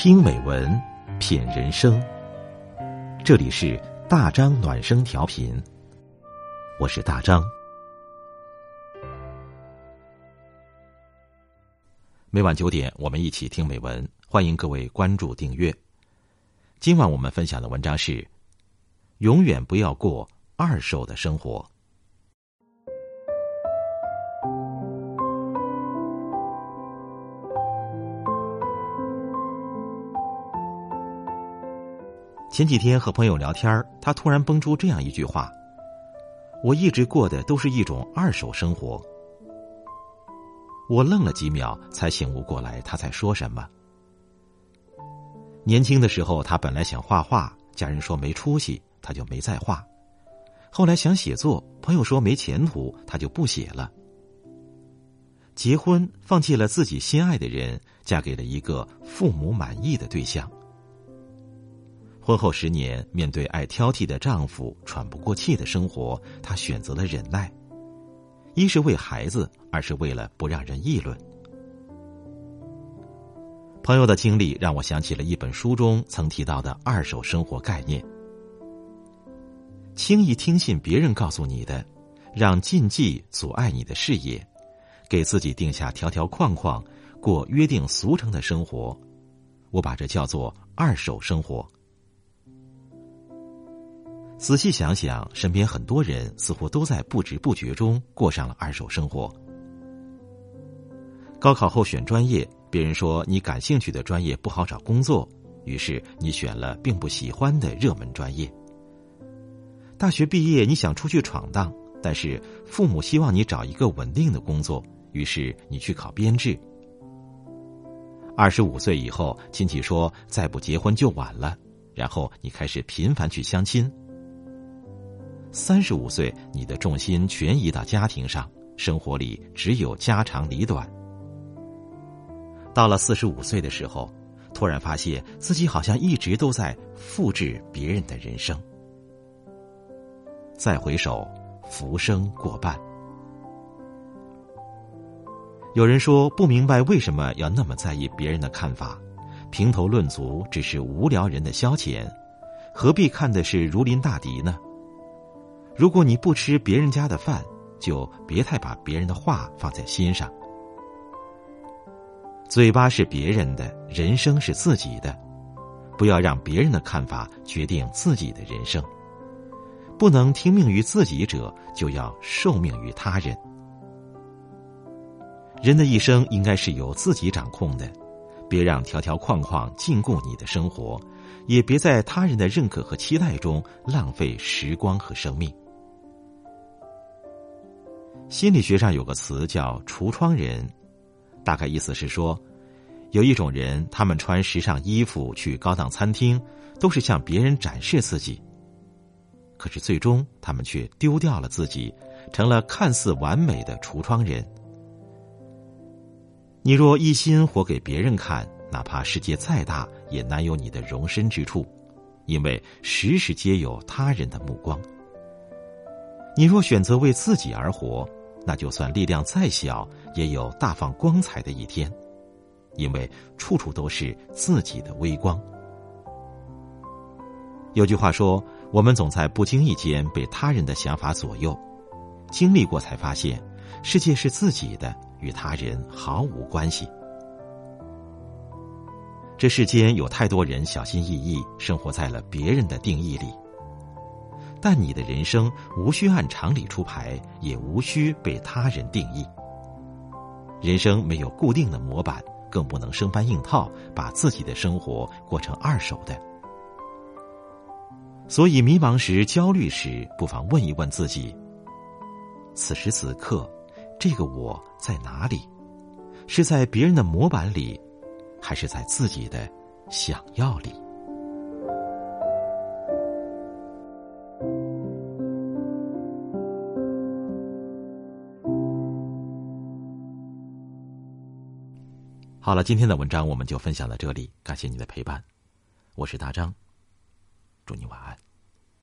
听美文，品人生。这里是大张暖声调频，我是大张。每晚九点，我们一起听美文，欢迎各位关注订阅。今晚我们分享的文章是：永远不要过二手的生活。前几天和朋友聊天他突然蹦出这样一句话：“我一直过的都是一种二手生活。”我愣了几秒，才醒悟过来他在说什么。年轻的时候，他本来想画画，家人说没出息，他就没再画。后来想写作，朋友说没前途，他就不写了。结婚，放弃了自己心爱的人，嫁给了一个父母满意的对象。婚后十年，面对爱挑剔的丈夫、喘不过气的生活，她选择了忍耐。一是为孩子，二是为了不让人议论。朋友的经历让我想起了一本书中曾提到的二手生活概念：轻易听信别人告诉你的，让禁忌阻碍你的事业，给自己定下条条框框，过约定俗成的生活。我把这叫做二手生活。仔细想想，身边很多人似乎都在不知不觉中过上了二手生活。高考后选专业，别人说你感兴趣的专业不好找工作，于是你选了并不喜欢的热门专业。大学毕业，你想出去闯荡，但是父母希望你找一个稳定的工作，于是你去考编制。二十五岁以后，亲戚说再不结婚就晚了，然后你开始频繁去相亲。三十五岁，你的重心全移到家庭上，生活里只有家长里短。到了四十五岁的时候，突然发现自己好像一直都在复制别人的人生。再回首，浮生过半。有人说不明白为什么要那么在意别人的看法，评头论足只是无聊人的消遣，何必看的是如临大敌呢？如果你不吃别人家的饭，就别太把别人的话放在心上。嘴巴是别人的，人生是自己的，不要让别人的看法决定自己的人生。不能听命于自己者，就要受命于他人。人的一生应该是由自己掌控的，别让条条框框禁锢你的生活，也别在他人的认可和期待中浪费时光和生命。心理学上有个词叫“橱窗人”，大概意思是说，有一种人，他们穿时尚衣服去高档餐厅，都是向别人展示自己。可是最终，他们却丢掉了自己，成了看似完美的橱窗人。你若一心活给别人看，哪怕世界再大，也难有你的容身之处，因为时时皆有他人的目光。你若选择为自己而活。那就算力量再小，也有大放光彩的一天，因为处处都是自己的微光。有句话说：“我们总在不经意间被他人的想法左右，经历过才发现，世界是自己的，与他人毫无关系。”这世间有太多人小心翼翼生活在了别人的定义里。但你的人生无需按常理出牌，也无需被他人定义。人生没有固定的模板，更不能生搬硬套，把自己的生活过成二手的。所以，迷茫时、焦虑时，不妨问一问自己：此时此刻，这个我在哪里？是在别人的模板里，还是在自己的想要里？好了，今天的文章我们就分享到这里，感谢你的陪伴，我是大张，祝你晚安。